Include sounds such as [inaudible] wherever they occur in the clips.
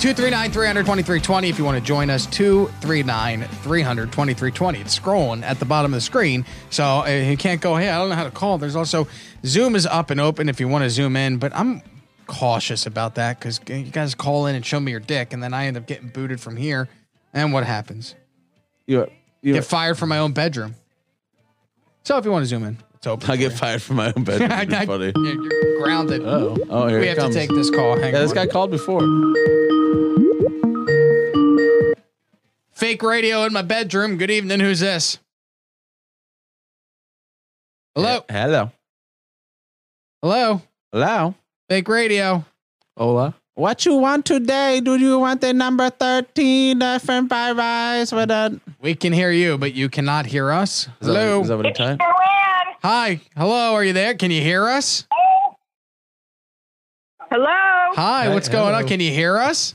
239 300 2320 if you want to join us 239 300 2320 it's scrolling at the bottom of the screen. So uh, you can't go hey i don't know how to call. There's also zoom is up and open if you want to zoom in but i'm cautious about that because you guys call in and show me your dick and then i end up getting booted from here. And what happens? You, you get fired from my own bedroom. So if you want to zoom in open I for get fired from my own bedroom. It'd be I- [laughs] funny. you're you're grounded Oh, oh, here we it have comes. to take this call hang Yeah, this on. guy called before. Fake radio in my bedroom. Good evening. Who's this? Hello. Hello. Hello. Hello. Fake radio. Hola. What you want today? Do you want the number 13 different Five Eyes with a... We can hear you, but you cannot hear us. Is that- Hello. Is that what it typed? Hi. Hello. Are you there? Can you hear us? Hello? Hi. Hey, what's going on? Can you hear us?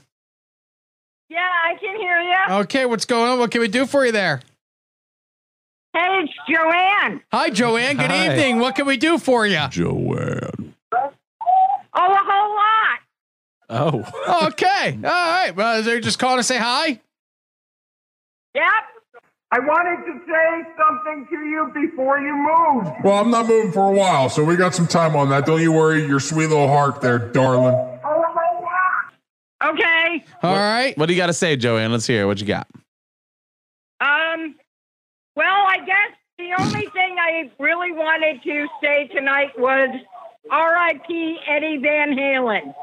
Yeah, I can hear you. Okay. What's going on? What can we do for you there? Hey, it's Joanne. Hi, Joanne. Good Hi. evening. What can we do for you? Joanne. Oh, a whole lot. Oh. Okay. All right. Well, they're just calling to say hi. Yep. I wanted to say something to you before you moved. Well, I'm not moving for a while, so we got some time on that. Don't you worry, your sweet little heart there, darling. Oh, a whole lot. Okay. All right. What do you got to say, Joanne? Let's hear it. What you got? Um, well, I guess the only thing I really wanted to say tonight was R.I.P. Eddie Van Halen.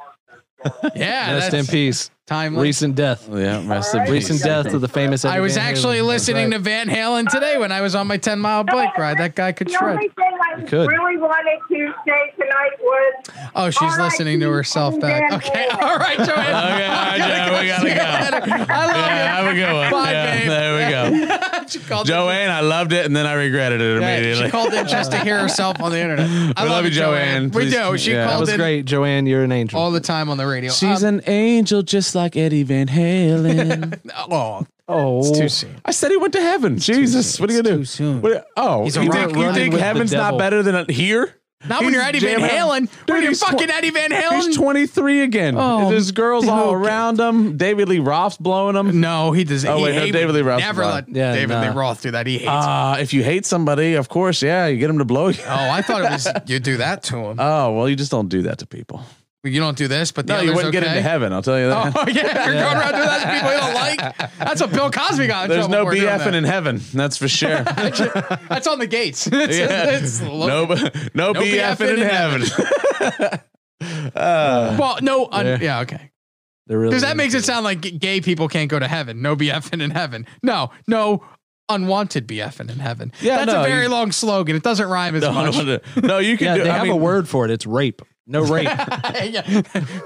[laughs] Yeah. Rest in peace. Timely. Recent death. Yeah, rest in peace. Recent death of the famous. I was Van actually That's listening right. to Van Halen today when I was on my 10 mile bike ride. That guy could The shred. only thing I could. really wanted to say tonight was Oh, she's R.I.P. listening to herself back. Van Okay. Halen. All right, Joanne. Okay, all right, [laughs] Joe, we gotta go. I love [laughs] Yeah, you. have a good one. Bye, Yeah, babe. there we go. [laughs] Joanne, I loved it, and then I regretted it Yeah, immediately. she called in just to hear herself on the internet. I We love you, Joanne. We Please- do. She yeah. That was in great, Joanne. You're an angel. all the time on the radio. She's Um, an angel just like Eddie Van Halen. [laughs] oh, oh, it's too soon. I said he went to heaven. Jesus, what are you It's gonna do? too soon. What, oh, He's a you run- think, you running think with the heaven's not devil. better than here? Not when He's you're Eddie Van jamming- Halen. Dude, when you're he's tw- fucking Eddie Van Halen. He's 23 again. Oh, There's girls all okay. around him. David Lee Roth's blowing him. no, he does. Oh, he, wait, no, he David Lee Roth Never is let. Yeah, David Lee. Roth do that. He hates. Uh, if you hate somebody, of course, yeah, you get him to blow you. oh, I thought it was [laughs] you do that to him. Oh, well, you just don't do that to people. You don't do this, but the No, you wouldn't get into heaven, I'll tell you that. Oh [laughs] yeah, you're going around doing that to people you don't like. That's what Bill Cosby got. In There's no for BFing in heaven, that's for sure. [laughs] That's on the gates. [laughs] It's, yeah. it's no, no, No BFing in heaven. uh, well, no. Un, yeah. Yeah. okay. They're really Because that makes it sound like gay people can't go to heaven. No BFing in heaven. No, no unwanted BFing in heaven. Yeah, that's no, a very you- long slogan. It doesn't rhyme as no, much. no, no, you can Yeah, do they I have mean, a word for it. It's rape. No [laughs] rape. yeah.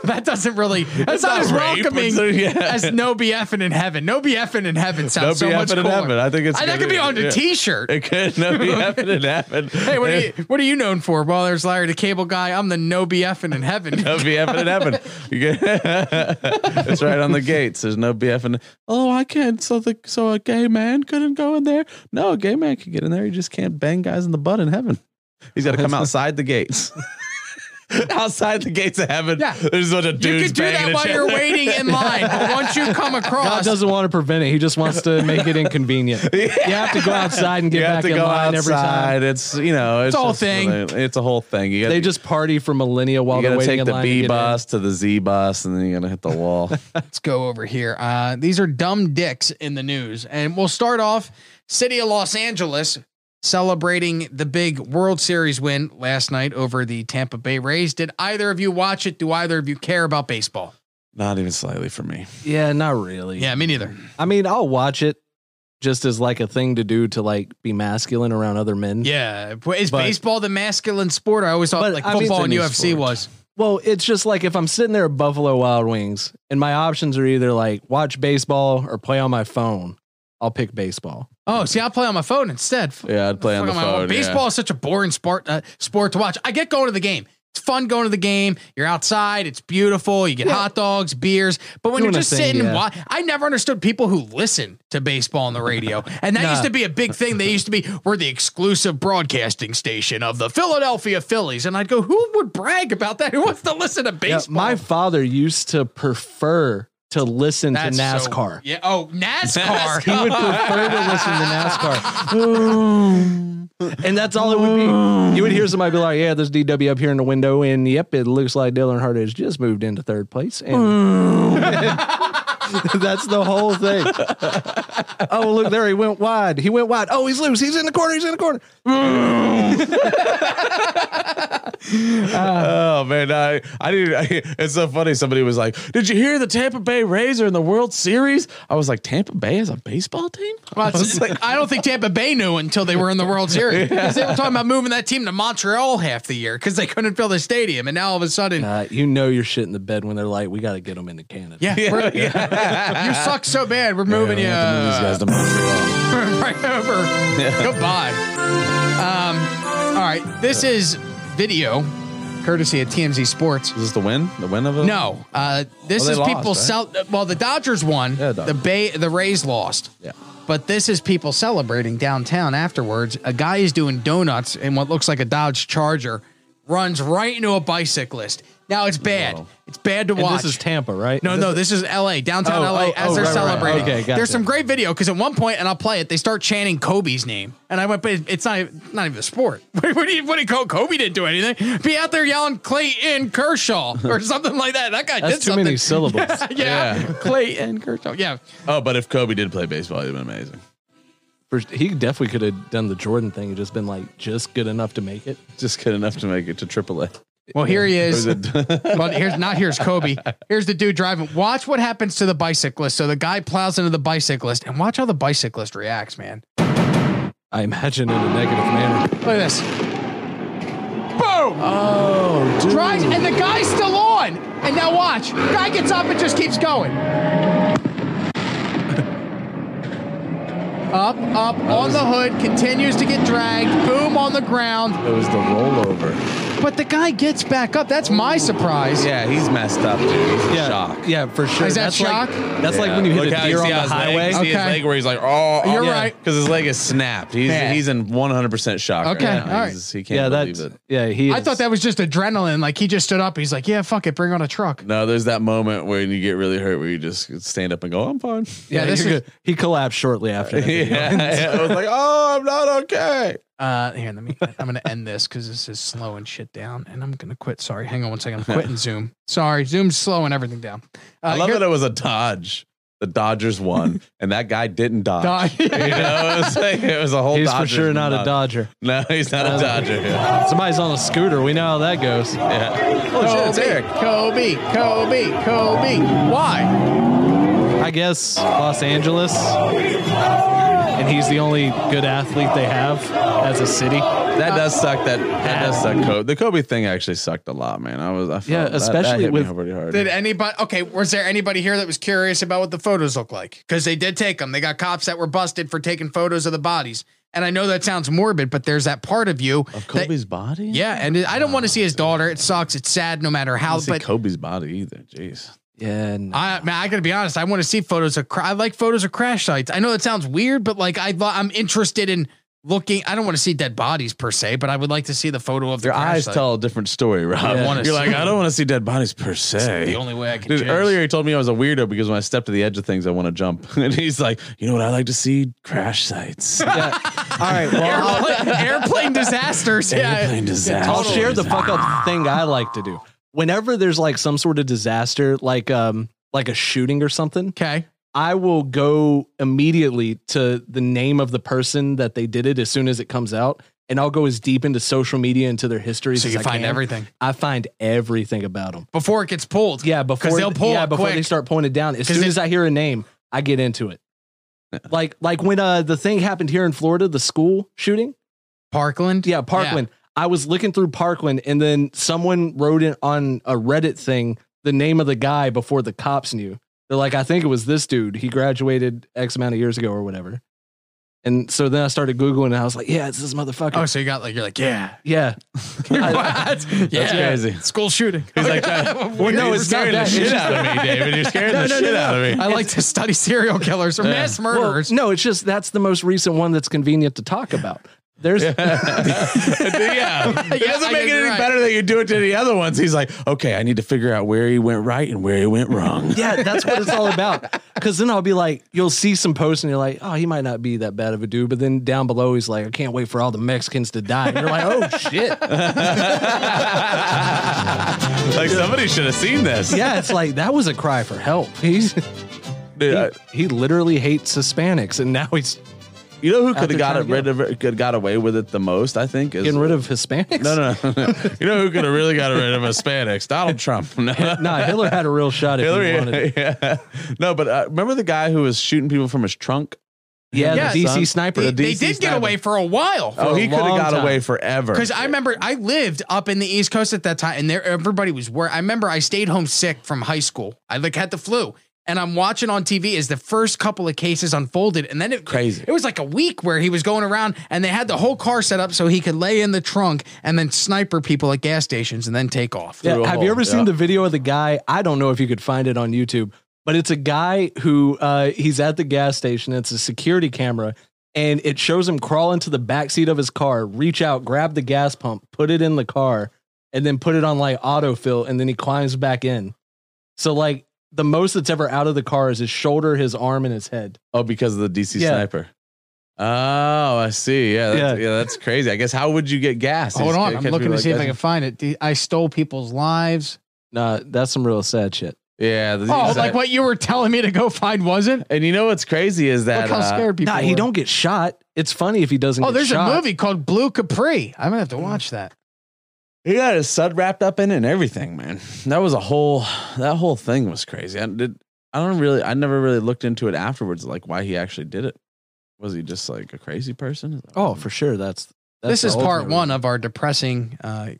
That doesn't really. That's not, not as rape, welcoming a- uh, yeah. as no BFing in heaven. No BFing in heaven No sounds so much cooler. heaven. I think it's I, that could be on a yeah. T-shirt. It could no BFing [laughs] in heaven. Hey, what are you [laughs] what are you known for? Well, there's Larry the Cable Guy. I'm the no BFing in heaven. No BFing in heaven. It's right on the gates. There's no BFing. Oh, I can't. So the so a gay man couldn't go in there. No, a gay man can get in there. You just can't bang guys in the butt in heaven. He's got to oh, come outside the gates. [laughs] outside the gates of heaven. Yeah. There's a bunch of You dudes could do that each while you're other. waiting in line. But once you come [laughs] across, God doesn't want to prevent it. He just wants to make it inconvenient. [laughs] You have to go outside and get You have back to in go line every time. It's you know it's, a whole thing. really- it's a whole thing. You got They just party for millennia while you they're got to waiting take in the line. to B get in. bus to the Z bus, and then you're gonna hit the wall. let's go over here. Uh, these are dumb dicks in the news, and we'll start off. City of Los Angeles celebrating the big World Series win last night over the Tampa Bay Rays. Did either of you watch it? Do either of you care about baseball? Not even slightly for me. Yeah, not really. Yeah, me neither. I mean, I'll watch it just as like a thing to do to like be masculine around other men. Yeah, is But- baseball the masculine sport? I always thought But, like I mean, football and UFC sport. was. Well, it's just like if I'm sitting there at Buffalo Wild Wings and my options are either like watch baseball or play on my phone, I'll pick baseball. Oh, see, I'll play on my phone instead. Yeah, I'd play on the Fuck, my- phone. Baseball yeah. is such a boring sport uh, sport to watch. I get going to the game. It's fun going to the game. You're outside. It's beautiful. You get hot dogs, beers. But when Doing you're just thing, sitting and yeah. watch, I never understood people who listen to baseball on the radio. [laughs] And that Nah. used to be a big thing. They used to be, we're the exclusive broadcasting station of the Philadelphia Phillies. And I'd go, who would brag about that? Who wants to listen to Yeah, baseball? my father used to prefer to listen That's to so- NASCAR. yeah. Oh, NASCAR. [laughs] He would prefer to listen to NASCAR. and that's all it would be. You would hear somebody be like, Yeah, there's DW up here in the window, and yep, it looks like Dylan Hart has just moved into third place. And [laughs] that's the whole thing. oh, look there, he went wide. He went wide. Oh, he's loose. He's in the corner. He's in the corner. [laughs] Oh man, I I didn't. I, it's so funny. Somebody was like, "Did you hear the Tampa Bay Rays are in the World Series?" I was like, "Tampa Bay is a baseball team?" Well, it's- I don't think Tampa Bay knew until they were in the World Series [laughs] because they were talking about moving that team to Montreal half the year because they couldn't fill the stadium, and now all of a sudden, Uh, you know you're shit in the bed when they're like, We got to get him into Canada. yeah, we're- [laughs] you suck so bad, we're moving you uh, These guys to Montreal. [laughs] right over. Goodbye. Um, all right, this is video courtesy of TMZ Sports. Is this the win? The win of it? No, uh, this is lost, people cel- Well, the Dodgers won. Yeah, the Dodgers. Bay, the Rays lost. Yeah. But this is people celebrating downtown afterwards. A guy is doing donuts in what looks like a Dodge Charger, runs right into a bicyclist. Now it's bad. Whoa. It's bad to And watch. this is Tampa, right? No, no, this is L.A. downtown Oh, L.A. oh, as oh, they're right, right, right. celebrating. Okay, gotcha. There's some great video because at one point, and I'll play it. They start chanting Kobe's name, and I went, but it's not not even a sport. [laughs] What do you what do you call Kobe? Didn't do anything. Be out there yelling Clayton Kershaw [laughs] or something like that. That guy That's did too something. many [laughs] syllables. yeah, Yeah. Clayton Kershaw. Yeah, Oh, but if Kobe did play baseball, it'd been amazing. For, he definitely could have done the Jordan thing and just been like just good enough to make it. Just good enough to make it to AAA. Well, here he is. Was it- [laughs] well, here's not here's Kobe. Here's the dude driving. Watch what happens to the bicyclist. So the guy plows into the bicyclist, and watch how the bicyclist reacts, man. I imagine in a negative manner. Look at this. Boom! Oh, dude. Drives, and the guy's still on. And now watch. Guy gets up and just keeps going. Up, up, on the hood, continues to get dragged. Boom on the ground. it was the rollover. But the guy gets back up. That's my surprise. Yeah, he's messed up, dude. He's in Yeah, shock. yeah, for sure. Is that that's shock? Like, that's like when you hit Look a deer on the his leg- highway. see his Okay. leg where he's like, oh, oh, oh. You're right. because his leg is snapped. He's Yeah. he's in 100 percent shock. Okay, right now. all right. He's- he can't Yeah, believe that's it. yeah. He. I thought that was just adrenaline. Like he just stood up. He's like, yeah, fuck it. Bring on a truck. No, there's that moment when you get really hurt where you just stand up and go, I'm fine. Yeah, Yeah, this is- good. He collapsed shortly after. that [laughs] yeah, I was like, oh, I'm not okay. Uh, here, let me. I'm gonna end this because this is slowing shit down, and I'm gonna quit. Sorry, hang on one second. I'm [laughs] quitting Zoom. Sorry, Zoom's slowing everything down. Uh, I love here- that it was a Dodge. The Dodgers won, [laughs] and that guy didn't dodge. Dodge. you know, it was, like, it was a whole. He's for sure not a. Dodger. No, he's not a Dodger. Yeah. Somebody's on a scooter. We know how that goes. yeah. Oh shit, it's Kobe, Eric. Kobe, Kobe, Kobe. Why? I guess Los Angeles, and he's the only good athlete they have as a city. That does suck. That that does suck. Kobe. The Kobe thing actually sucked a lot, man. I was. I felt Yeah, that- that especially hit me with- pretty hard. Did anybody? Okay, was there anybody here that was curious about what the photos look like? Because they did take them. They got cops that were busted for taking photos of the bodies. And I know that sounds morbid, but there's that part of you. of that- Kobe's body? yeah, and I don't want to see his oh, daughter. It sucks. It's sad, no matter I how. don't see But Kobe's body either. Jeez. Yeah, no. I man, I gotta be honest. I want to see photos of. Cra- I like photos of crash sites. I know it sounds weird, but like I, I'm interested in looking. I don't want to see dead bodies per se, but I would like to see the photo of the Your eyes site. tell a different story, Rob. I wanna You're like, I don't want to see dead bodies per se. the only way I can. Dude, judge. earlier he told me I was a weirdo because when I step to the edge of things, I want to jump. [laughs] And he's like, you know what I like to see? Crash sites. [laughs] yeah. All right. Well, airplane, airplane disasters. yeah, Airplane yeah, disaster. I'll share the fuck up thing I like to do. Whenever there's like some sort of disaster, like um like a shooting or something, Okay. I will go immediately to the name of the person that they did it as soon as it comes out. And I'll go as deep into social media into their histories. So you I find can. everything I find everything about them. before it gets pulled. Yeah, before they'll pull yeah before quick. they start it down. As soon it- as I hear a name, I get into it. Like like when uh the thing happened here in Florida, the school shooting. Parkland. Yeah, Parkland. I was looking through Parkland, and then someone wrote it on a Reddit thing the name of the guy before the cops knew. They're like, I think it was this dude. He graduated X amount of years ago or whatever. And so then I started Googling and I was like, yeah, it's this motherfucker. Oh, so you got like you're like, yeah, yeah. [laughs] I- what? yeah, crazy. School shooting. He's like, [laughs] well, no, it's not scaring the that. It's shit out of me, David. You're [laughs] scaring No, the no, no, shit no. out of me. I like to study serial killers or mass Well, no, it's just that's the most recent one that's convenient to talk about. There's [laughs] yeah. It doesn't make it any right. better that you do it to the other ones. He's like, okay, I need to figure out where he went right and where he went wrong. [laughs] yeah, that's what it's all about. Because then I'll be like, you'll see some posts and you're like, oh, he might not be that bad of a dude. But then down below, he's like, I can't wait for all the Mexicans to die. And you're like, oh shit. [laughs] like somebody should have seen this. Yeah, it's like that was a cry for help. He's Dude, I- he, he literally hates Hispanics, and now he's you know who could have got it rid of it, could got away with it the most? I think is getting rid of Hispanics. No, no, no. you know who could have really got rid of Hispanics? Donald Trump. No. [laughs] nah, Hitler had a real shot if he wanted. It. yeah. No, but uh, remember the guy who was shooting people from his trunk? Yeah, Yeah, the DC son. sniper. they, the they DC did get away for a while. Oh, a he could have got time. away forever. Because I remember I lived up in the East Coast at that time, and there everybody was where I remember I stayed home sick from high school. I like had the flu, and I'm watching on TV as the first couple of cases unfolded, and then it Crazy. It was like a week where he was going around, and they had the whole car set up so he could lay in the trunk and then sniper people at gas stations and then take off. Yeah, through a have you hole, ever seen the video of the guy? I don't know if you could find it on YouTube, but it's a guy who uh, he's at the gas station. It's a security camera, and it shows him crawl into the back seat of his car, reach out, grab the gas pump, put it in the car, and then put it on like autofill, and then he climbs back in. So like the most that's ever out of the car is his shoulder, his arm, and his head. Oh, because of the DC Yeah. sniper. Oh, I see. Yeah, that's, Yeah. yeah. that's crazy. I guess how would you get gas? Hold on, I'm looking to like see if? I can find it. I stole people's lives. Nah, that's some real sad shit. Yeah. the- Oh, like what you were telling me to go find wasn't? And you know what's crazy is that Look how uh, scared people. Nah, he don't get shot. It's funny if he doesn't. Oh, get there's shot. a movie called Blue Caprice. I'm gonna have to watch that. He got his sud wrapped up in it and everything, man. That was a whole. That whole thing was crazy. I did. I don't really. I never really looked into it afterwards, like why he actually did it. Was he just like a crazy person? Oh, for sure. That's, that's this is part ultimate one of our depressing uh,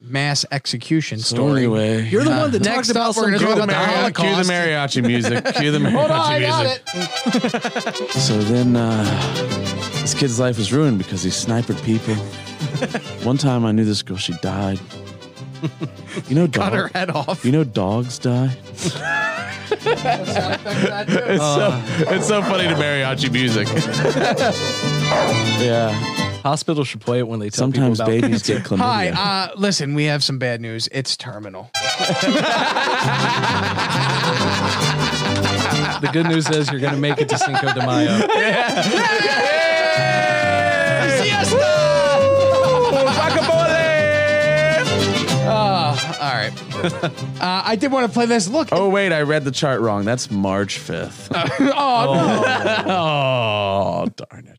mass execution So story. anyway, You're the Uh, one that next talks about up, we're some gonna Cue the, about the Mari- cue the mariachi music. Cue the mariachi [laughs] Hold on, I music. got it. So then, uh, this kid's life was ruined because he sniped people. [laughs] One time, I knew this girl. She died. You know, [laughs] Cut her head off. you know, dogs die. [laughs] It's so it's so funny to mariachi music. yeah. Hospitals should play it when they tell Sometimes people about sometimes babies get chlamydia. Hi, uh, listen, we have some bad news. It's terminal. The good news is you're going to make it to Cinco de Mayo. Uh, all right. [laughs] Uh, I did want to play this. Look. Oh wait, I read the chart wrong. That's March fifth. [laughs] oh, no. [laughs] oh darn it!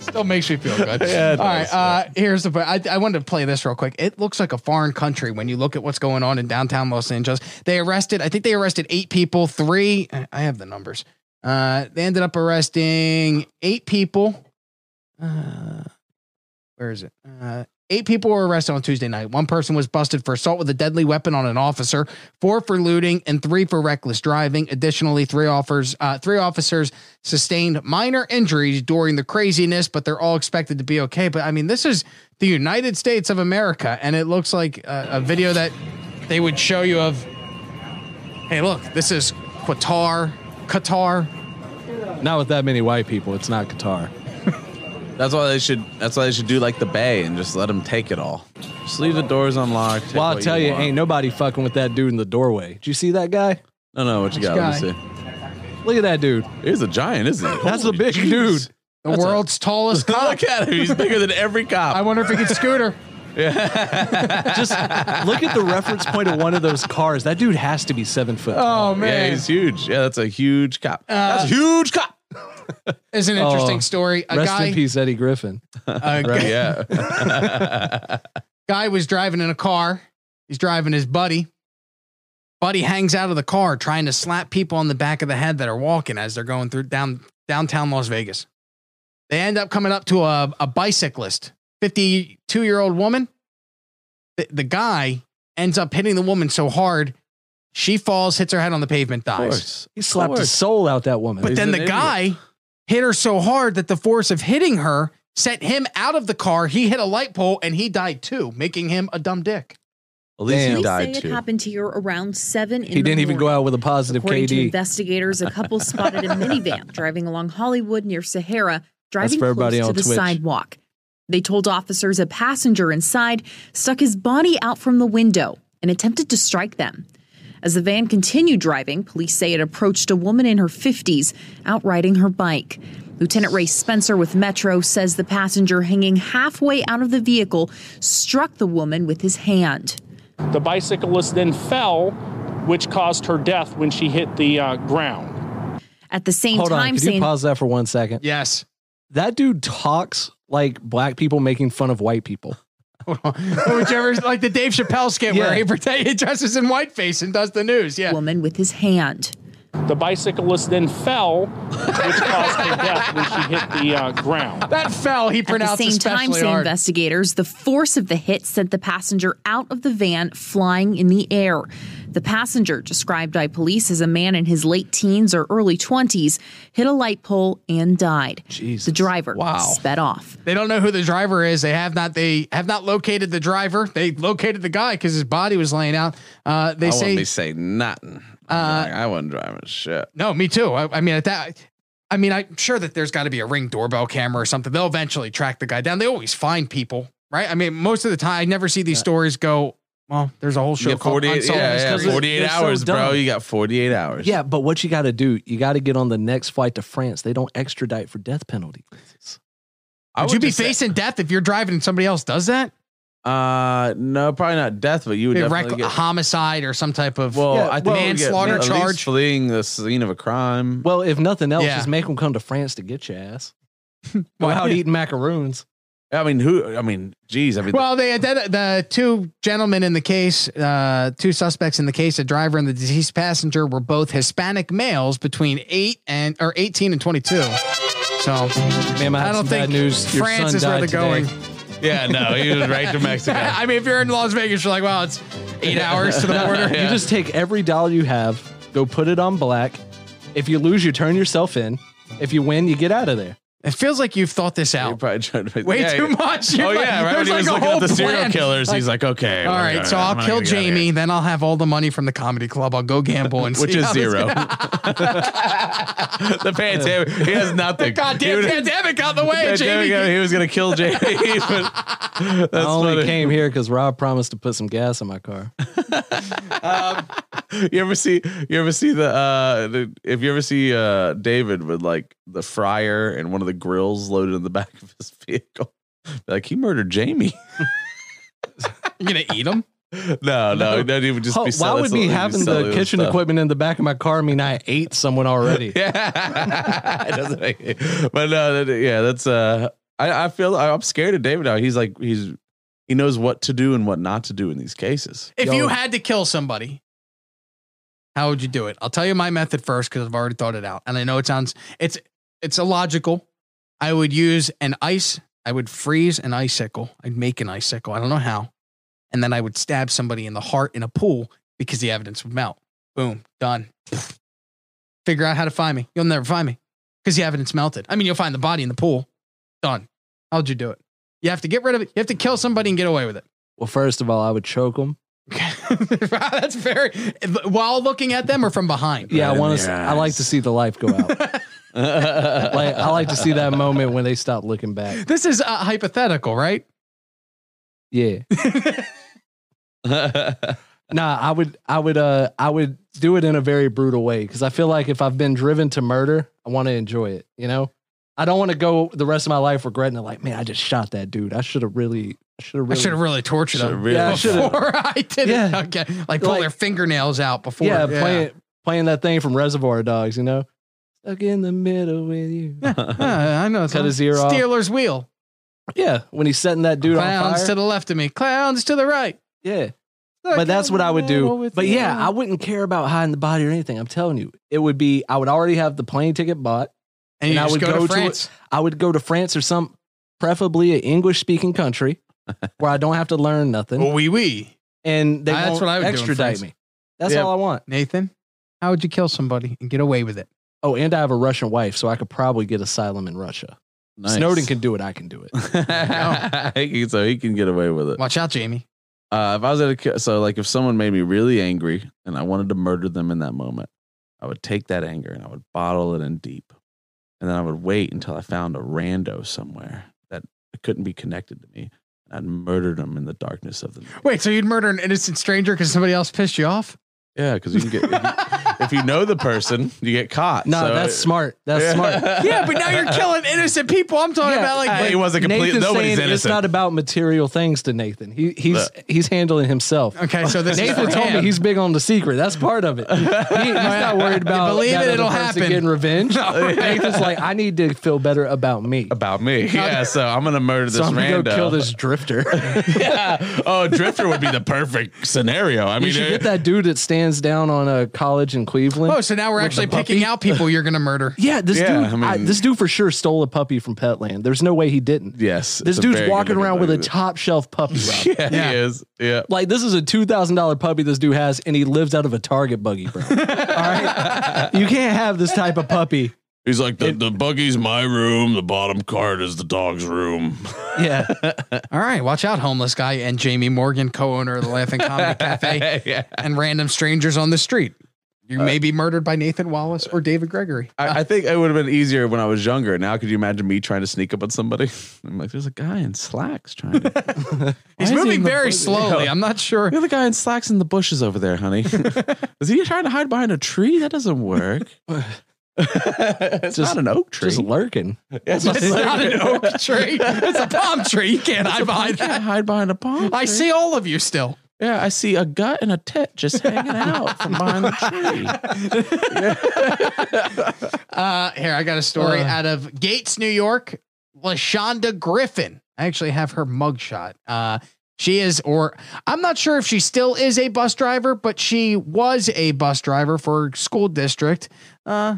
Still makes me feel good. Yeah, All right. Uh, here's the. I, I wanted to play this real quick. It looks like a foreign country when you look at what's going on in downtown Los Angeles. They arrested. I think they arrested eight people. Three. I have the numbers. Uh, they ended up arresting eight people. Uh, where is it? Uh, eight people were arrested on Tuesday night. One person was busted for assault with a deadly weapon on an officer, four for looting, and three for reckless driving. Additionally, three offers, uh, three officers sustained minor injuries during the craziness, but they're all expected to be okay. But I mean, this is the United States of America, and it looks like a, a video that they would show you of. Hey, look, this is Qatar, Qatar. Not with that many white people. It's not Qatar. [laughs] That's why they should. That's why they should do like the Bay and just let them take it all. Just leave the doors unlocked. Well, I'll tell you, want. ain't nobody fucking with that dude in the doorway. Did you see that guy? No, no, what you Which got? Let me see. Look at that dude. He's a giant, isn't he? That's a big jeez. dude. The world's tallest [laughs] cop. Look at him. He's bigger than every cop. I wonder if he could scooter. [laughs] [laughs] Just look at the reference point of one of those cars. That dude has to be seven foot. Oh yeah, man, he's huge. Yeah, that's a huge cop. Uh, that's a huge cop. [laughs] it's an interesting Oh, story. A Rest guy, in peace, Eddie Griffin. [laughs] a Right, guy- yeah. guy was driving in a car. He's driving his buddy. Buddy hangs out of the car trying to slap people on the back of the head that are walking as they're going through down downtown Las Vegas. They end up coming up to a, a bicyclist, 52 year old woman. The, the guy ends up hitting the woman so hard, she falls, hits her head on the pavement, Of dies. course. He slapped his soul out that woman. But He's then the idiot. guy hit her so hard that the force of hitting her sent him out of the car. He hit a light pole and he died too, making him a dumb dick. At least Damn. he Police died say it too. happened here around seven. In he the didn't even go out with a positive According to investigators, a couple [laughs] spotted a minivan driving along Hollywood near Sahara, driving for everybody close to on the Twitch. sidewalk. They told officers a passenger inside stuck his body out from the window and attempted to strike them. As the van continued driving, police say it approached a woman in her 50s out riding her bike. Lieutenant Ray Spencer with Metro says the passenger hanging halfway out of the vehicle struck the woman with his hand. The bicyclist then fell, which caused her death when she hit the uh, ground. At the same Hold on, time, could you pause that for one second? Yes. That dude talks like black people making fun of white people. [laughs] Whichever, like the Dave Chappelle skit where he, pretend, he dresses in whiteface and does the news. Yeah. woman with his hand. The bicyclist then fell, which caused her death when she hit the uh, ground. That fell, he pronounced At the pronounced same time, say hard. investigators, the force of the hit sent the passenger out of the van flying in the air. The passenger, described by police as a man in his late teens or early 20s, hit a light pole and died. Jesus. The driver Wow. sped off. They don't know who the driver is. They have not. They have not located the driver. They located the guy because his body was laying out. Uh, they I say wouldn't be saying nothing. Uh, I wasn't driving shit. no. Me too. I, I mean, at that. I mean, I'm sure that there's got to be a ring doorbell camera or something. They'll eventually track the guy down. They always find people, right? I mean, most of the time, I never see these stories go. Well, there's a whole show get called 48, yeah, yeah, 48 They're so hours, bro. You got 48 hours. Yeah, but what you got to do, you got to get on the next flight to France. They don't extradite for death penalty. I Would you be just say- facing death if you're driving and somebody else does that? Uh, no, probably not death, but you would A definitely rec- get. homicide or some type of well, Yeah, I think well, you would get manslaughter at least charge. fleeing the scene of a crime. Well, if nothing else, Yeah. just make them come to France to get your ass. [laughs] Go Well, out yeah. eating macaroons. I mean, who? I mean, geez. I mean, Well, they identi- the two gentlemen in the case, uh, two suspects in the case, the driver and the deceased passenger, were both Hispanic males between eight and or eighteen and twenty-two. So Man, I don't think news. Your France son is where they're going. Today. yeah, no, he was right to Mexico. [laughs] I mean, if you're in Las Vegas, you're like, well, it's eight hours to the [laughs] border. You just take every dollar you have, go put it on black. If you lose, you turn yourself in. If you win, you get out of there. It feels like you've thought this You're out probably trying to way yeah, too yeah. much. Oh You're like- yeah, right when there's he was like a looking whole at the serial plan. killers, Like, he's like, okay, all right, gonna- so I'm I'll kill get out of here." Jamie, then I'll have all the money from the comedy club. I'll go gamble and [laughs] which see is how this- zero. [laughs] the pandemic, he has nothing. [laughs] He Goddamn would- pandemic out the way, pandemic, Jamie. He was gonna kill Jamie. but that's I only funny. came here because Rob promised to put some gas in my car. Um, You ever see? You ever see the? uh the, If you ever see uh David with like the fryer and one of the grills loaded in the [laughs] back of his vehicle, like he murdered Jamie. You gonna eat him? [laughs] no, no, no. He would just Oh, be. why selling- would me he'd be having the kitchen stuff. equipment in the back of my car mean I ate someone already? [laughs] Yeah, it doesn't make it. But no, that, yeah, that's uh, I, I feel I'm scared of David now. He's like he's he knows what to do and what not to do in these cases. If Yo. you had to kill somebody, how would you do it? I'll tell you my method first because I've already thought it out, and I know it sounds it's it's illogical. I would use an ice. I would freeze an icicle. I'd make an icicle. I don't know how, and then I would stab somebody in the heart in a pool because the evidence would melt. Boom, done. Figure out how to find me. You'll never find me because the evidence melted. I mean, you'll find the body in the pool. Done. How'd you do it? You have to get rid of it. You have to kill somebody and get away with it. Well, first of all, I would choke them. Wow, [laughs] that's very while looking at them or from behind. Yeah, I Right in want to. I like to see the life go out. [laughs] like I like to see that moment when they stop looking back. This is uh, hypothetical, right? Yeah. [laughs] Nah, I would. I would. Uh, I would do it in a very brutal way because I feel like if I've been driven to murder, I want to enjoy it. You know, I don't want to go the rest of my life regretting it. Like, man, I just shot that dude. I should have really. I should have I really. should have really tortured Should've them really- Yeah, I before [laughs] I did Yeah. it. Okay, like pull Like- their fingernails out before. yeah, playing playing that thing from Reservoir Dogs. You know, stuck in the middle with you. [laughs] Yeah, I know. Cut his ear off. Stealers Wheel. Yeah, when he's setting that dude on fire. Clowns to the left of me. Clowns to the right. yeah, but that's what I would do. But yeah, I wouldn't care about hiding the body or anything. I'm telling you, it would be. I would already have the plane ticket bought. And you I just would go, go to France. I would go to France or some, preferably an English speaking country where I don't have to learn nothing, Well, wee wee. and they that's won't what I would do in extradite France. me. That's Yeah. all I want. Nathan, how would you kill somebody and get away with it? Oh, and I have a Russian wife, so I could probably get asylum in Russia. Nice. Snowden can do it. I can do it. [laughs] So he can get away with it. Watch out, Jamie. Uh, if I was at a ki- so like if someone made me really angry and I wanted to murder them in that moment, I would take that anger and I would bottle it in deep, and then I would wait until I found a rando somewhere that couldn't be connected to me. And I'd murder them in the darkness of the night. Wait, so you'd murder an innocent stranger because somebody else pissed you off? Yeah, because you can get if you, if you know the person, you get caught. No, So that's it- smart. That's smart. [laughs] yeah, but now you're killing innocent people. I'm talking about like Hey, he wasn't complete. Nathan's Nobody's saying it's not about material things to Nathan. He he's he's handling himself. Okay, so this Nathan for told me he's big on the secret. That's part of it. He- he's not [laughs] worried about believe that it, it'll person happen. Getting revenge. [laughs] Nathan's like, I need to feel better about me. about me. Yeah, so I'm gonna murder this So I'm gonna go kill this drifter. yeah. Oh, Drifter would be the perfect scenario. I you mean, should uh, get that dude that stands down on a college in Cleveland. Oh, so now we're actually picking out people you're gonna murder. [laughs] Yeah, this Yeah, dude. I mean- I- this dude for sure stole a puppy from Petland. There's no way he didn't. yes. This it's a dude's very walking good around with a movie. top shelf puppy. [laughs] Rob. Yeah, Yeah. he is. Yeah. Like this is a two thousand dollar puppy this dude has, and he lives out of a Target buggy, bro. [laughs] All right, you can't have this type of puppy. He's like the, the buggy's my room. The bottom card is the dog's room. [laughs] Yeah, All right, watch out, homeless guy and Jamie Morgan, co-owner of the Laugh-In Comedy [laughs] Cafe, yeah. and random strangers on the street. You uh, may be murdered by Nathan Wallace or David Gregory. I, I think it would have been easier when I was younger. Now, could you imagine me trying to sneak up on somebody? [laughs] I'm like, there's a guy in slacks trying to. He's is he moving very bush? slowly. I'm not sure. Look at the guy in slacks in the bushes over there, honey. is he trying to hide behind a tree? That doesn't work. It's Just- not an oak tree. just lurking. it's It's not an oak tree. It's a palm tree. You can't hide I behind can't hide behind a palm. I tree. see all of you still. Yeah, I see a gut and a tit just hanging [laughs] out from behind the tree. [laughs] Uh, here, I got a story Uh. out of Gates, New York. Lashonda Griffin. I actually have her mugshot. Uh, she is, or I'm not sure if she still is a bus driver, but she was a bus driver for a school district. Uh,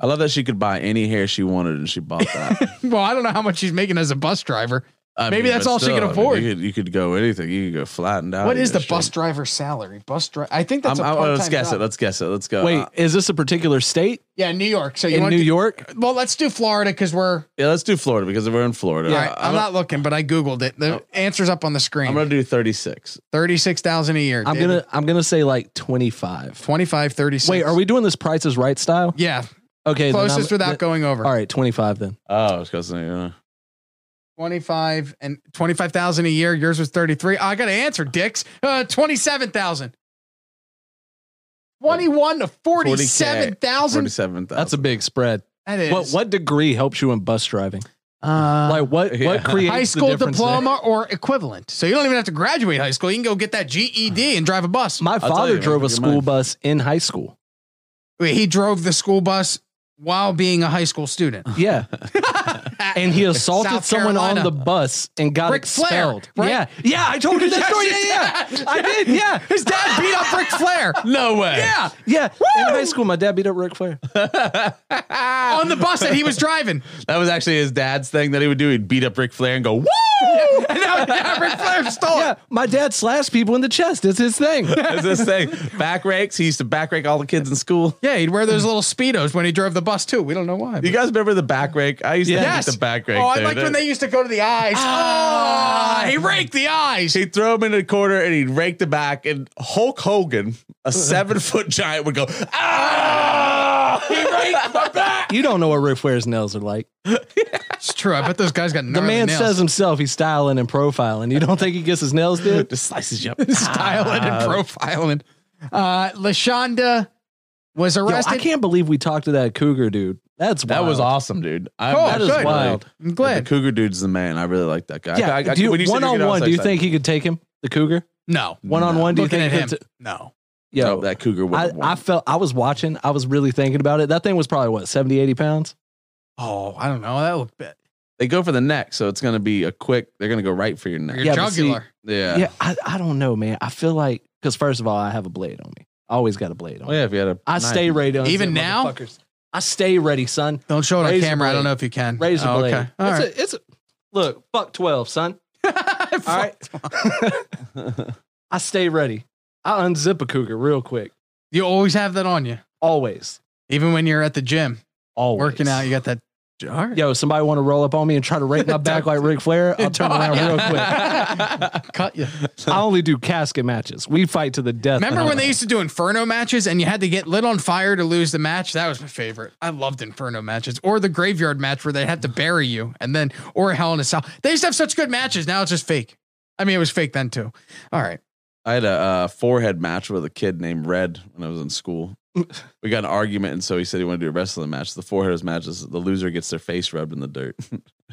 I love that she could buy any hair she wanted and she bought that. [laughs] well, I don't know how much she's making as a bus driver. I Maybe that's but all she can I mean, afford. you, could, you could go anything. You could go flattened out. What is you is the bus straight- driver salary? Bus driver. I think that's I'm, a I'm- part-time let's guess job. it. Let's guess it. Let's go. Wait, Uh, is this a particular state Yeah, New York. So you in want New to, York? Well, let's do Florida because we're. yeah, let's do Florida because we're in Florida. All right, I- I'm not looking, but I googled it. The answer's up on the screen. I'm gonna do 36. Thirty-six thousand a year. I'm David. gonna I'm gonna say like 25. 25, 36. Wait, are we doing this Prices Right style? Yeah, Okay, then closest I'm- without th- going over. All right, 25 then. Oh, I was gonna say. Uh, 25 and 25,000 a year. Yours was 33. Oh, I got to answer, dicks. Uh, 27,000. 21 to 47,000. 47,000. That's a big spread. That is. What what degree helps you in bus driving? Uh, Like what yeah. what creates high the school difference there? diploma or equivalent. So you don't even have to graduate high school. You can go get that GED [sighs] and drive a bus. My tell father you, drove a make your school money. bus in high school. Wait, he drove the school bus while being a high school student. [laughs] Yeah. and he [laughs] assaulted South someone Carolina. on the bus and got Ric Flair, expelled. right? Yeah. Yeah, I told you that story. [laughs] Yeah, yeah. I did. Yeah. His dad beat up Ric Flair. no way. Yeah, Yeah. In high school, my dad beat up Ric Flair. on the bus that he was driving. That was actually his dad's thing that he would do. He'd beat up Ric Flair and go, "Woo!" And now yeah, Ric Flair stole Yeah. it. My dad slashed people in the chest. It's his thing. That's his thing. Back rakes. He used to back rake all the kids in school. Yeah, he'd wear those little speedos when he drove the bus too. We don't know why. You guys remember the back rake? I used to Yes. hate the back rake. Oh, I dude. liked when they used to go to the eyes. Ah, he raked the eyes. He'd throw him in a corner and he'd rake the back, and Hulk Hogan, a [laughs] seven foot giant, would go, "Ah!" [laughs] He raked my back. You don't know what Ric Flair's nails are like. It's true. I bet those guys got The man nails. says himself he's styling and profiling. You don't think he gets his nails did? [laughs] Just slices you up. styling and Ah. profiling. Uh, Lashonda was Yo, arrested. I can't believe we talked to that cougar dude. That's That was awesome, dude. I, Cool, That is good. wild. I'm The glad. Cougar dude's the man. I really like that guy. Yeah. I, I, do you, when you one you're on gonna- I was one, so do you think he could take him? The cougar? No, One on one, do you think at he him. could? T- no. Yo, No, that Cougar I. I felt I was watching. I was really thinking about it. That thing was probably what 70, 80 pounds. Oh, I don't know. That looked bad. they go for the neck, so it's going to be a quick. They're going to go right for your neck. Your Yeah, but see- Yeah. Yeah, I, I don't know, man. I feel like because first of all, I have a blade on me. I always got a blade on. Oh yeah. If you had a, I knife. stay ready. on Even some now? motherfuckers. I stay ready, son. Don't show it on Razor camera. I don't blade. know if you can. Razor Oh, blade. Okay. All it's, right. a, it's a look. Fuck twelve, son. [laughs] All right. [laughs] I stay ready. I unzip a cougar real quick. You always have that on you, Always. even when you're at the gym Always. working out. You got that. All right. Yo, somebody want to roll up on me and try to rake my [laughs] back like Ric Flair? I'll turn around real quick. [laughs] Cut you. I only do casket matches. We fight to the death. Remember when they used to do Inferno matches and you had to get lit on fire to lose the match? That was my favorite. I loved Inferno matches or the graveyard match where they had to bury you and then, or Hell in a Cell. They used to have such good matches. Now it's just fake. I mean, it was fake then too. All right. I had a uh, forehead match with a kid named Red when I was in school. We got an argument, and so he said he wanted to do a wrestling match. The forehead match is the loser gets their face rubbed in the dirt.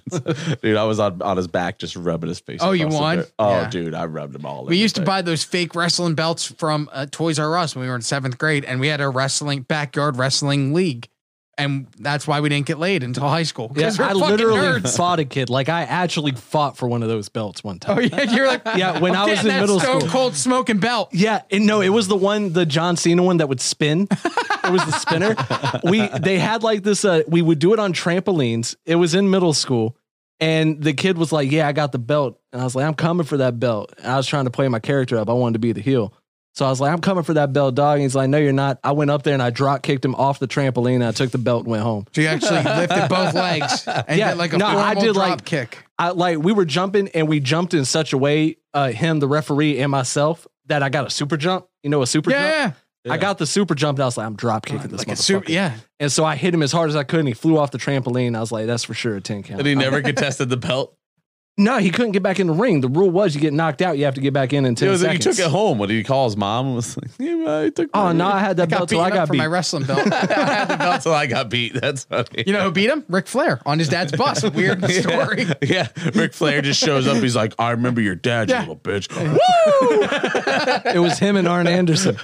[laughs] dude, I was on, on his back just rubbing his face. Oh, you won? Oh, Yeah. dude, I rubbed him all. We used to buy those fake wrestling belts from uh, Toys R Us when we were in seventh grade, and we had a wrestling backyard wrestling league, and that's why we didn't get laid until high school. Yeah, I literally nerds. fought a kid. Like I actually fought for one of those belts one time. Oh yeah, you're like Yeah, when I'm was in middle stone school. cold smoking belt. Yeah, and no, it was the one, the John Cena one that would spin. it was the spinner. We they had like this. Uh, we would do it on trampolines. It was in middle school, and the kid was like, "Yeah, I got the belt," and I was like, "I'm coming for that belt." And I was trying to play my character up. I wanted to be the heel. So I was like, I'm coming for that belt, dog. And he's like, No, you're not. I went up there and I drop kicked him off the trampoline. And I took the belt and went home. So you actually [laughs] lifted both legs and Yeah, did like a no, I did, drop like- kick. I like we were jumping and we jumped in such a way, uh, him, the referee, and myself, that I got a super jump. You know, a super jump. Yeah, I got the super jump and I was like, I'm drop kicking this like motherfucker. super. Yeah, And so I hit him as hard as I could and he flew off the trampoline. I was like, that's for sure a 10 count. And he never contested the belt. No, he couldn't get back in the ring. The rule was you get knocked out, you have to get back in in 10 It was, he took it home. What did he call his mom? [laughs] And was like, yeah, well, he took. Oh, no, I had that got belt till I up got for beat. my wrestling belt. [laughs] [laughs] I had the belt till I got beat. That's funny. you know who beat him? Ric Flair on his dad's bus. Weird story. Yeah, Ric Flair just shows up. He's like, "I remember your dad, you Yeah. little bitch." Woo! it was him and Arn Anderson.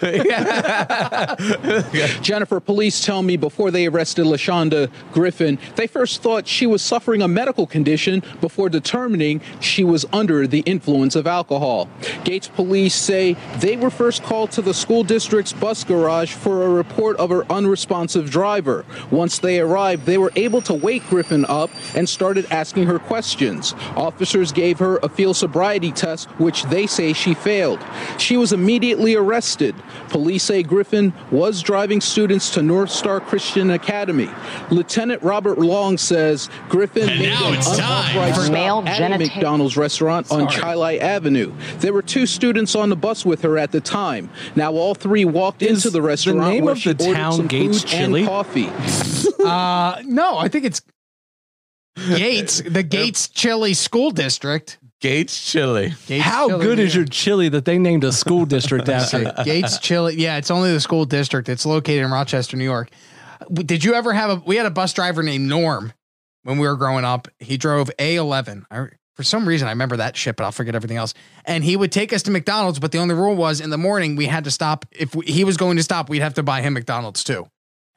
Jennifer, police tell me before they arrested LaShonda Griffin, they first thought she was suffering a medical condition before determining she was under the influence of alcohol. Gates police say they were first called to the school district's bus garage for a report of her unresponsive driver. Once they arrived, they were able to wake Griffin up and started asking her questions. Officers gave her a field sobriety test, which they say she failed. She was immediately arrested. Police say Griffin was driving students to North Star Christian Academy. Lieutenant Robert Long says Griffin And made now an it's time for stop male at a genita- McDonald's restaurant on Chili Avenue. There were two students on the bus with her at the time. Now all three walked Is into the restaurant the restaurant name where of she the ordered town some Gates food Chili? and coffee. [laughs] Uh, no, I think it's Gates, the [laughs] Gates Chili School District. Gates Chili. Gates How Chili, good is your chili that they named a school district [laughs] after? Gates Chili? Yeah, it's only the school district. It's located in Rochester, New York. Did you ever have a? We had a bus driver named Norm when we were growing up. He drove A11. I, for some reason, I remember that shit, but I'll forget everything else. And he would take us to McDonald's, but the only rule was in the morning we had to stop. If we, he was going to stop, we'd have to buy him McDonald's too.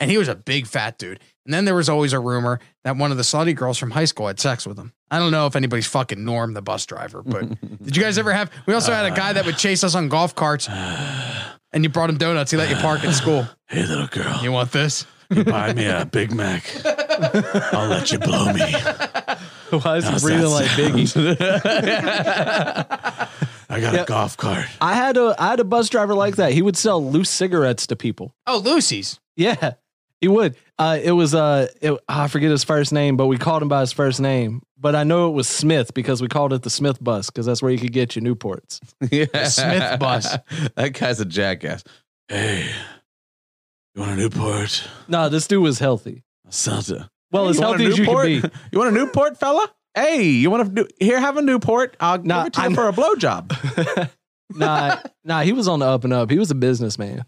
And he was a big fat dude. And then there was always a rumor that one of the slutty girls from high school had sex with him. I don't know if anybody's fucking Norm, the bus driver, but [laughs] did you guys ever have? We also had a guy that would chase us on golf carts, [sighs] and you brought him donuts. He let you park at school. Hey, little girl, You want this? you buy me a Big Mac. [laughs] [laughs] I'll let you blow me. [laughs] Why is he breathing like Biggie? [laughs] I got Yeah. a golf cart. I had a I had a bus driver like that. He would sell loose cigarettes to people. Oh, Lucy's. Yeah, he would. Uh, it was uh, it, I forget his first name, but we called him by his first name. But I know it was Smith because we called it the Smith bus because that's where you could get your Newports. Yeah. Smith bus. that guy's a jackass. Hey, you want a Newport? No, this dude was healthy. Santa. Well, as You want a healthy as you Newport? can be. You want a Newport, fella? Hey, you want to do, here? Have a Newport. I'll Nah, give it to I you for a blowjob. [laughs] Nah, nah, he was on the up and up. He was a businessman.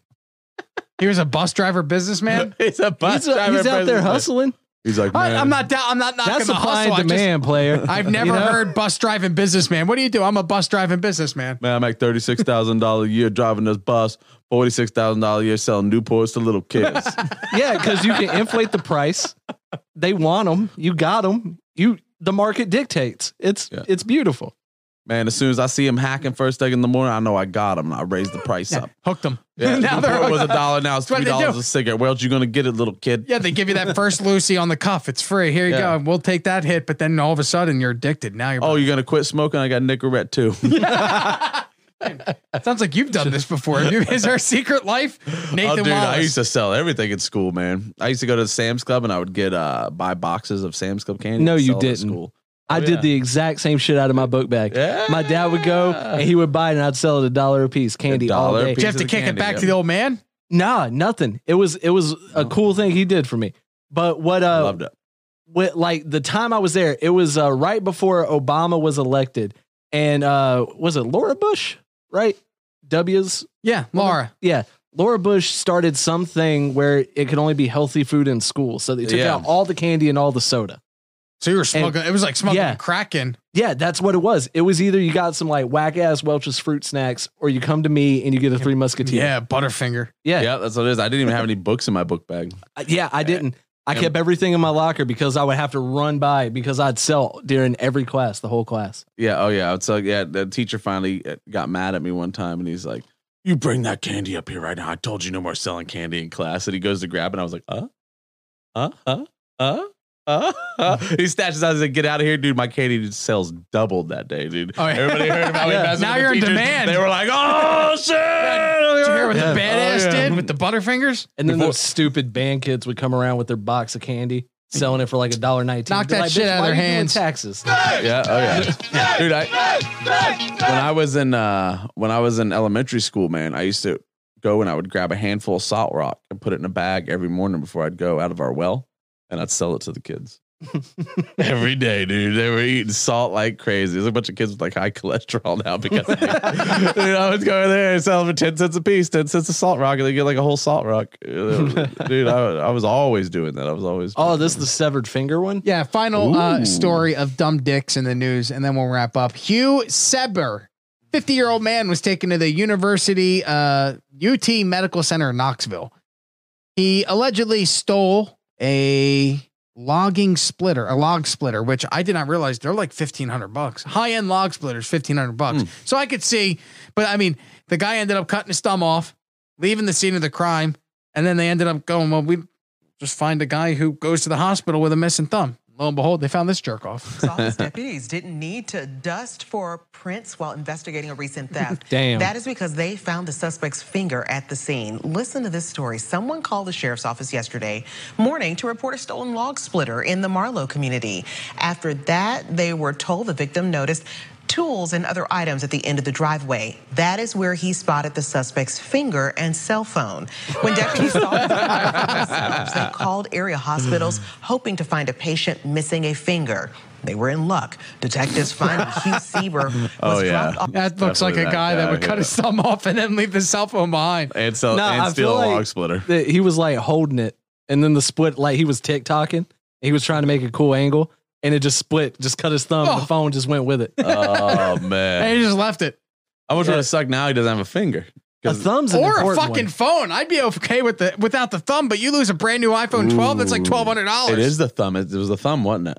He was a bus driver businessman. [laughs] He's a bus He's, a- driver. he's out there businessman. Husling. He's like, I, man, I'm not down. I'm not knocking That's the supply hustle. I and just- demand, player. [laughs] I've never You know? heard bus driving businessman. What do you do? I'm a bus driving businessman. Man, I make thirty six thousand dollars a year driving this bus. Forty six thousand dollars a year selling Newports to little kids. [laughs] Yeah, because you can inflate the price. They want them. You got them. You the market dictates. It's Yeah. it's beautiful. Man, as soon as I see him hacking first thing in the morning, I know I got him. I raise the price up. Hooked him. Yeah, [laughs] now before it was a dollar. Now it's three dollars a cigarette. Where else you gonna get it, little kid? Yeah, they give you that first [laughs] Lucy on the cuff. It's free. Here you Yeah. go. We'll take that hit, but then all of a sudden you're addicted. Now you're. Oh, you're gonna quit smoking? I got Nicorette too. [laughs] Sounds like you've done this before. Have you- Is our secret life? Nathan oh, dude, I used to sell everything in school, man. I used to go to the Sam's Club and I would get uh buy boxes of Sam's Club candy. No, you sell it at didn't. School. I Oh, did the exact same shit out of my book bag. Yeah. My dad would go and he would buy it and I'd sell it a dollar a piece, candy all dollar a day. piece Did you have to kick it back to the old man? Nah, nothing. It was it was a cool thing he did for me. But what uh Loved it. what like the time I was there, it was uh, right before Obama was elected, and uh was it Laura Bush? Right, W's Yeah, Laura. yeah. Laura Bush started something where it could only be healthy food in school, so they took Yeah. out all the candy and all the soda. So you were smoking. it was like smoking yeah. crack in. Yeah, that's what it was. It was either you got some like whack ass Welch's fruit snacks, or you come to me and you get a Three Musketeer. Yeah, Butterfinger. yeah, Yeah, that's what it is. I didn't even have any books in my book bag. Uh, yeah. I didn't. I kept everything in my locker because I would have to run by because I'd sell during every class, the whole class. Yeah, oh yeah. So yeah, the teacher finally uh, got mad at me one time, and he's like, "You bring that candy up here right now. I told you no more selling candy in class." And he goes to grab, it, and I was like, "Uh, uh, uh, uh." [laughs] He snatches out. He's like, "Get out of here, dude! My candy sales doubled that day, dude. Oh, yeah. Everybody heard about me Yeah. messing Now you're in demand. They were like, "Oh [laughs] shit!" Did you hear what Yeah. the badass Oh, yeah. did with the Butterfingers? And then those stupid band kids would come around with their box of candy, selling it for like a dollar nineteen. Knock Be that like, shit out of their are you doing hands." Taxes. Yeah, oh yeah, [laughs] dude. I when I was in uh when I was in elementary school, man, I used to go and I would grab a handful of salt rock and put it in a bag every morning before I'd go out of our well, and I'd sell it to the kids. [laughs] Every day, dude. They were eating salt like crazy. There's a bunch of kids with like high [laughs] cholesterol now because of me. dude, I would going there and sell them for 10 cents a piece, 10 cents a salt rock, and they get like a whole salt rock. [laughs] dude, I, I was always doing that. I was always. Oh, this is the severed finger one. Yeah, final uh, story of dumb dicks in the news, and then we'll wrap up. Hugh Seber, 50 year old man, was taken to the University uh, UT Medical Center in Knoxville. He allegedly stole a logging splitter, a log splitter, which I did not realize they're like 1500 bucks. High end log splitters, 1500 bucks. Hmm. So I could see, but I mean, the guy ended up cutting his thumb off, leaving the scene of the crime, and then they ended up going, well, we just find a guy who goes to the hospital with a missing thumb. Lo and behold, they found this jerk off. Office deputies didn't need to dust for prints while investigating a recent [laughs] theft. Damn. That is because they found the suspect's finger at the scene. Listen to this story. Someone called the sheriff's office yesterday morning to report a stolen log splitter in the Marlow community. After that, they were told the victim noticed tools and other items at the end of the driveway. That is where he spotted the suspect's finger and cell phone. When deputies saw the [laughs] finger, they called area hospitals hoping to find a patient missing a finger. They were in luck. Detectives find Hugh Sieber [laughs] oh, was Oh, yeah. dropped off. That looks like a Definitely guy that that guy, would cut his thumb off and then leave the cell phone behind. and sell Nah, and I steal feel a like splitter. that he was like holding it, and then the split, like he was TikToking. He was trying to make a cool angle, and it just split, just cut his thumb, and Oh. the phone just went with it. Oh [laughs] man! And man, he just left it. how much would yeah. to suck now? He doesn't have a finger. A thumb's an Or a fucking one. phone. I'd be okay with the without the thumb, but you lose a brand new iPhone 12. That's like twelve hundred dollars. It is the thumb. It, it was the thumb, wasn't it?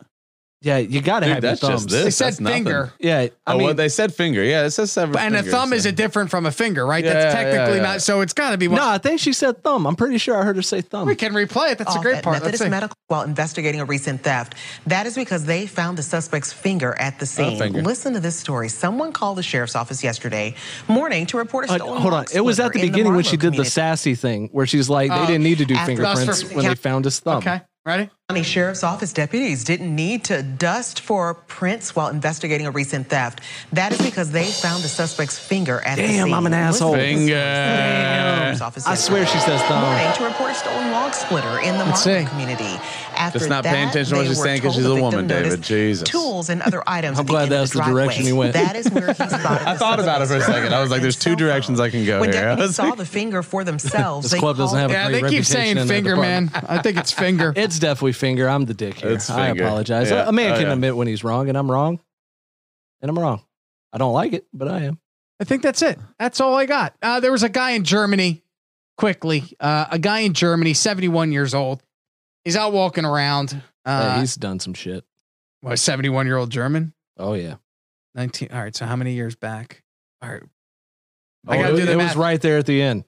Yeah, you gotta Dude, have your that's just this. They said That's nothing. finger, Yeah, I oh, mean, well, they said finger. Yeah, it says seven. and a fingers, thumb is a different from a finger, right? Yeah, That's yeah, technically yeah. not. So it's got to be. One. no, I think she said thumb. I'm pretty sure I heard her say thumb. We can replay it. That's the off great at part. Let's Methodist see. Medical while investigating a recent theft. That is because they found the suspect's finger at the scene. finger. Listen to this story. Someone called the sheriff's office yesterday morning to report a Uh, stolen hold on. log It was at the splitter in beginning when Marlow she did the community. sassy thing where she's like, they Oh, didn't need to do after- That's fingerprints when yeah. they found his thumb. Okay, ready? County Sheriff's Office deputies didn't need to dust for prints while investigating a recent theft. That is because they found the suspect's finger at the Damn, scene. I'm an asshole. Finger. Sheriff's Office I swear she says thumb. Morning to report a stolen log splitter in the Let's Marlow see. community. After Just not that, paying attention to what she's were saying 'cause told she's a woman, David. Jesus. Tools and other [laughs] items. I'm glad that's the the direction driveway. he went. That is where he [laughs] spotted. I thought about it for a second. I was like, "There's two [laughs] directions I can go When here." I deputies saw the finger for themselves, This they club doesn't have a Yeah, great they keep saying finger, man. I think it's finger. It's definitely finger. I'm the dick here. It's I finger. apologize. Yeah. A man Oh, can yeah. admit when he's wrong, and I'm wrong. And I'm wrong. I don't like it, but I am. I think that's it. That's all I got. Uh, there was a guy in Germany, quickly, uh, a guy in Germany, 71 years old. He's out walking around. Yeah, Uh, he's done some shit. what, 71 year old German? Oh yeah. 19. All right. So how many years back? All right. Oh, I gotta it, do the it math. was right there at the end.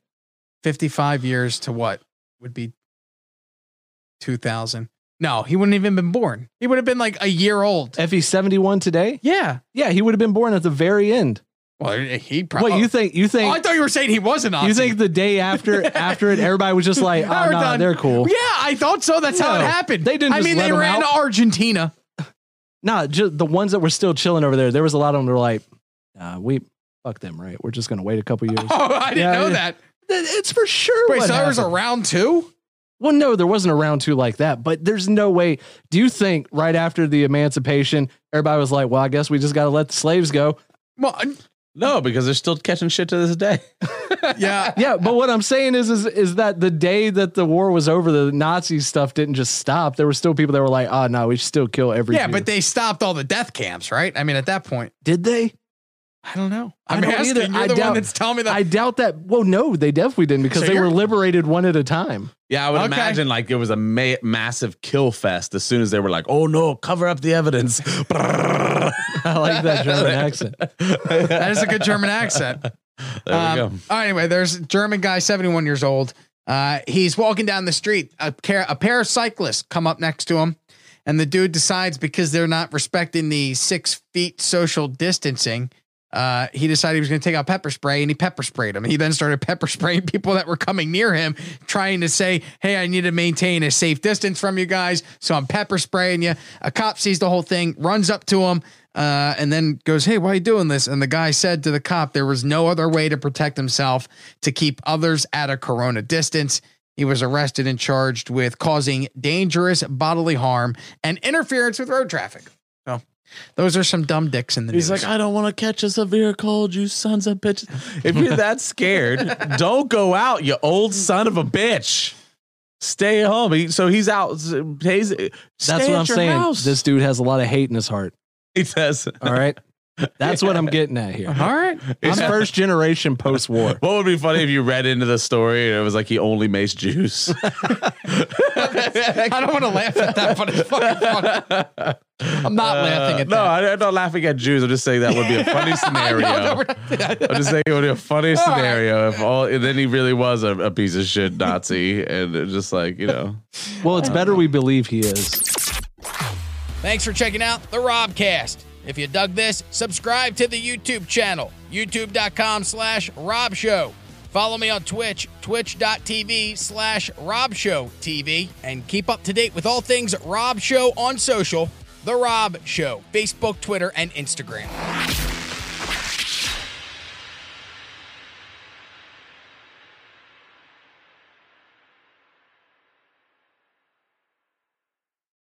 55 years to what would be 2000. No, he wouldn't even been born. He would have been like a year old. If he's 71 today, Yeah. yeah, he would have been born at the very end. Well, he probably. What you think? You Oh, think? I thought you were saying he was a Nazi. you think the day after [laughs] after it, everybody was just like, [laughs] "Oh no, done. they're cool." Yeah, I thought so. That's how it happened. they didn't I mean, they ran out. to Argentina. [laughs] Nah, just the ones that were still chilling over there. There was a lot of them that were like, nah, "We fuck them, right? We're just gonna wait a couple years." Oh, I didn't Yeah, know yeah. that. It's for sure. Wait, so there was a round two? Well, no, there wasn't a round two like that, but there's no way. Do you think right after the emancipation, everybody was like, well, I guess we just got to let the slaves go? Well, No, because they're still catching shit to this day. [laughs] yeah. Yeah, but what I'm saying is, is, is that the day that the war was over, the Nazi stuff didn't just stop. There were still people that were like, ah, oh, no, we should still kill every Yeah, Jew." but they stopped all the death camps, right? I mean, at that point, did they? I don't know. I I'm don't asking. either. You're I the doubt- one that's telling me that. I doubt that. Well, no, they definitely didn't because So they were liberated one at a time. Yeah, I would Okay. imagine like it was a ma- massive kill fest as soon as they were like, "Oh no, cover up the evidence." [laughs] I like that German [laughs] accent. that is a good German accent. There we Um, go. all right, anyway, there's a German guy, 71 years old. Uh, he's walking down the street. A, car- a pair of cyclists come up next to him, and the dude decides because they're not respecting the six feet social distancing. Uh, he decided he was going to take out pepper spray and he pepper sprayed him. He then started pepper spraying [laughs] people that were coming near him, trying to say, Hey, I need to maintain a safe distance from you guys. So I'm pepper spraying you. A cop sees the whole thing, runs up to him, uh, and then goes, Hey, why are you doing this? And the guy said to the cop, There was no other way to protect himself to keep others at a corona distance. He was arrested and charged with causing dangerous bodily harm and interference with road traffic. So those are some dumb dicks in the news. He's news. like, I don't want to catch a severe cold, you sons of bitches. If you're [laughs] that scared, don't go out, you old son of a bitch. Stay home. He, so he's out. He's, That's what I'm saying. This dude has a lot of hate in his heart. he says. All right. That's what I'm getting at here. All right. He's first generation post war. What would be funny if you read into the story and it was like he only makes Jews? [laughs] I don't want to laugh at that, but it's fucking funny. I'm not laughing at Uh, no, that. I, I'm not laughing at Jews. I'm just saying that would be a funny [laughs] scenario. No, no, I'm just saying it would be a funny All right. scenario if all and then he really was a, a piece of shit Nazi and just like you know. Well, it's better we believe he is. Thanks for checking out the Robcast. If you dug this, subscribe to the YouTube channel, youtube.com slash robshow. Follow me on Twitch, twitch.tv slash Rob Show TV, and keep up to date with all things Rob Show on social, The Rob Show, Facebook, Twitter, and Instagram.